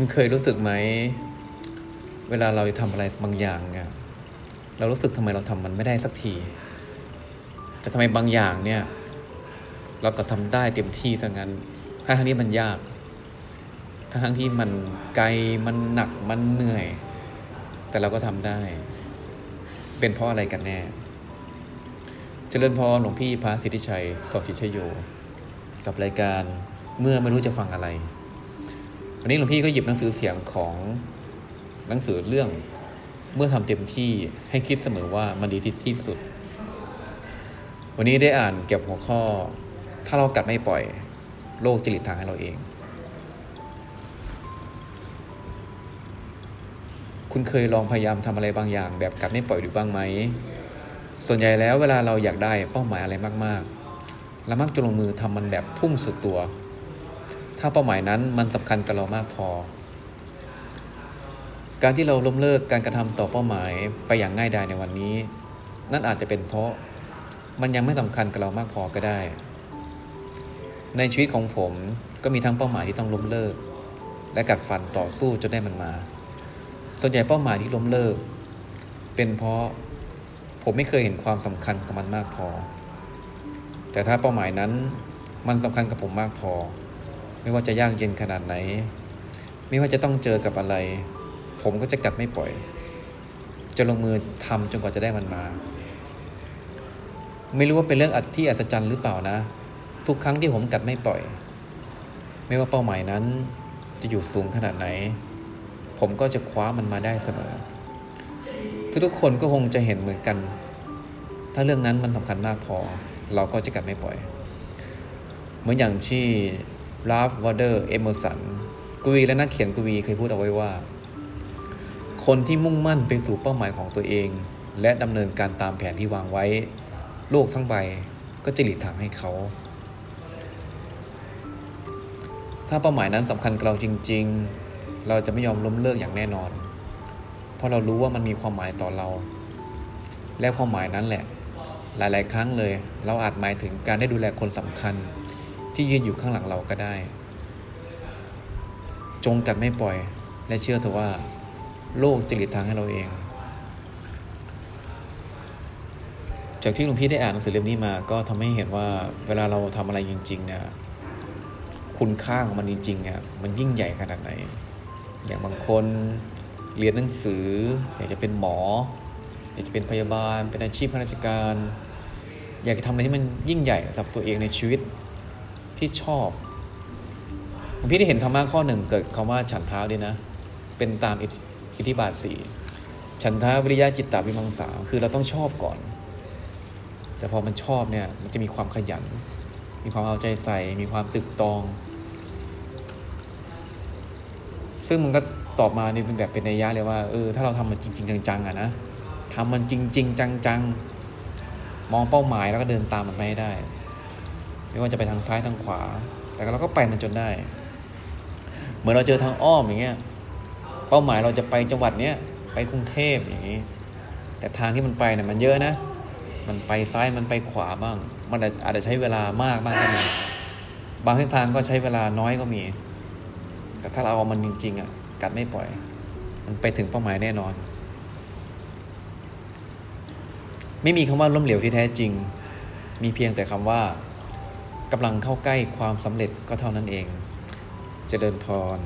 คุณเคยรู้สึกไหม เวลาเราจะทำอะไรบางอย่างเนี่ยเรารู้สึกทำไมเราทำมันไม่ได้สักที แต่ทำไมบางอย่างเนี่ย เราก็ทำได้เต็มที่ซะงั้นทั้งทั้งที่มันยากทั้งทั้งที่มันไกลมันหนักมันเหนื่อย แต่เราก็ทำได้ เป็นเพราะอะไรกันแน่เจริญพรหลวงพี่พระสิทธิชัยสอดจิตชโย กับรายการเมื่อไม่รู้จะฟังอะไร วันนี้หลวงพี่ก็หยิบหนังสือเสียงของหนังสือเรื่องเมื่อทำเต็มที่ให้คิดเสมอว่ามันดีที่สุด วันนี้ได้อ่านเกี่ยวกับหัวข้อ ถ้าเรากัดไม่ปล่อย โลกจะหลีกทางให้เราเอง คุณเคยลองพยายามทำอะไรบางอย่าง แบบกัดไม่ปล่อยหรือบ้างไหม ส่วนใหญ่แล้วเวลาเราอยากได้เป้าหมายอะไรมากๆเรามักจะลงมือทำมันแบบทุ่มสุดตัว ถ้าเป้าหมายนั้นมันสำคัญกับเรามากพอ การที่เราล้มเลิกการกระทำต่อเป้าหมายไปอย่างง่ายดายในวันนี้ นั่นอาจจะเป็นเพราะมันยังไม่สำคัญกับเรามากพอก็ได้ ในชีวิตของผมก็มีทั้งเป้าหมายที่ต้องล้มเลิก และกัดฟันต่อสู้จนได้มันมา ส่วนใหญ่เป้าหมายที่ล้มเลิก เป็นเพราะผมไม่เคยเห็นความสำคัญกับมันมากพอ แต่ถ้าเป้าหมายนั้นมันสำคัญกับผมมากพอ ไม่ว่าจะยากเย็นขนาดไหน ไม่ว่าจะต้องเจอกับอะไร ผมก็จะกัดไม่ปล่อย จะลงมือทำจนกว่าจะได้มันมา ไม่รู้ว่าเป็นเรื่องอัที่อัศจรรย์หรือเปล่านะ ทุกครั้งที่ผมกัดไม่ปล่อย ไม่ว่าเป้าหมายนั้น จะอยู่สูงขนาดไหน ผมก็จะคว้ามันมาได้เสมอ ทุกๆคนก็คงจะเห็นเหมือนกัน ถ้าเรื่องนั้นมันสำคัญมากพอ เราก็จะกัดไม่ปล่อย เหมือนอย่างที่ ลาฟวอเดอร์ เอเมอร์สันกวีและนักเขียนกวีเคยพูดเอาไว้ว่า คนที่มุ่งมั่นไปสู่เป้าหมายของตัวเอง และดำเนินการตามแผนที่วางไว้ โลกทั้งใบก็จะหลีกทางให้เขา ถ้าเป้าหมายนั้นสำคัญกับเราจริง ๆ เราจะไม่ยอมล้มเลิกอย่างแน่นอน เพราะเรารู้ว่ามันมีความหมายต่อเรา และความหมายนั้นแหละ หลาย ๆ ครั้งเลย เราอาจหมายถึงการได้ดูแลคนสำคัญ ที่ยืนอยู่ข้างหลังเราก็ได้ จงกัดไม่ปล่อย และเชื่อเถอะว่า โลกจะหลีกทางให้เราเอง จากที่หลวงพี่ได้อ่านหนังสือเล่มนี้มา ก็ทำให้เห็นว่าเวลาเราทำอะไรจริง ๆ เนี่ยคุณค่าของมันจริงๆเนี่ยมันยิ่งใหญ่ขนาดไหน อย่างบางคนเรียนหนังสือ อยากจะเป็นหมอ อยากจะเป็นพยาบาล เป็นอาชีพข้าราชการ อยากจะทำอะไรที่มันยิ่งใหญ่สำหรับตัวเองในชีวิต ที่ชอบพี่ได้เห็นธรรมะข้อหนึ่งเกิดคำว่าฉันท้าด้วยนะ เป็นตามอิทธิบาทสี่ฉันท้าวิริยะจิตตาวิมังสาคือเราต้องชอบก่อน แต่พอมันชอบเนี่ย มันจะมีความขยัน มีความเอาใจใส่ มีความตึกตอง ซึ่งมันก็ตอบมานี่เป็นแบบเป็นนัยยะเลยว่าเออถ้าเราทำมันจริง ๆ จังๆอะนะทำมันจริง ๆ จังๆ มองเป้าหมายแล้วก็เดินตามมันไปให้ได้ ไม่ว่าจะไปทางซ้ายทางขวา แต่เราก็ไปมันจนได้ เหมือนเราเจอทางอ้อมอย่างเงี้ย เป้าหมายเราจะไปจังหวัดเนี้ยไปกรุงเทพอย่างนี้ แต่ทางที่มันไปเนี่ยมันเยอะนะ มันไปซ้ายมันไปขวาบ้าง มันอาจจะใช้เวลามากบ้างก็มีบางเส้นทางก็ใช้เวลาน้อยก็มี แต่ถ้าเราเอามันจริงๆอะกัดไม่ปล่อย มันไปถึงเป้าหมายแน่นอน ไม่มีคำว่าล้มเหลวที่แท้จริง มีเพียงแต่คำว่า กำลังเข้าใกล้ความสำเร็จก็เท่านั้นเอง เจริญพร